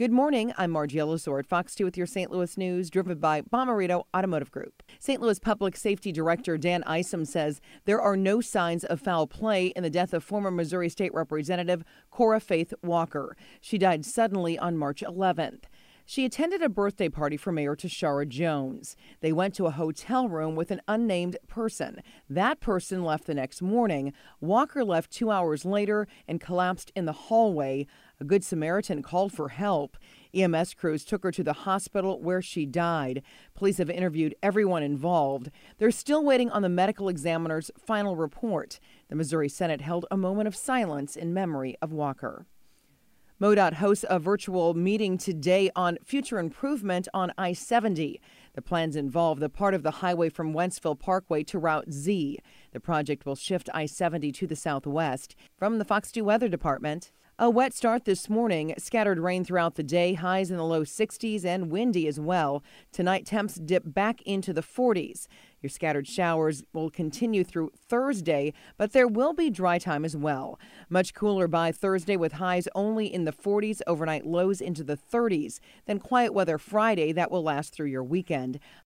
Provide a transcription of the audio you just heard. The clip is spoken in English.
Good morning. I'm Margie Ellisor at Fox 2 with your St. Louis news, driven by Bomarito Automotive Group. St. Louis Public Safety Director Dan Isom says there are no signs of foul play in the death of former Missouri State Representative Cora Faith Walker. She died suddenly on March 11th. She attended a birthday party for Mayor Tishaura Jones. They went to a hotel room with an unnamed person. That person left the next morning. Walker left two hours later and collapsed in the hallway. A Good Samaritan called for help. EMS crews took her to the hospital where she died. Police have interviewed everyone involved. They're still waiting on the medical examiner's final report. The Missouri Senate held a moment of silence in memory of Walker. MoDOT hosts a virtual meeting today on future improvement on I 70. The plans involve the part of the highway from Wentzville Parkway to Route Z. The project will shift I 70 to the southwest. From the Fox 2 Weather Department, a wet start this morning, scattered rain throughout the day, highs in the low 60s and windy as well. Tonight, temps dip back into the 40s. Your scattered showers will continue through Thursday, but there will be dry time as well. Much cooler by Thursday with highs only in the 40s, overnight lows into the 30s. Then quiet weather Friday that will last through your weekend end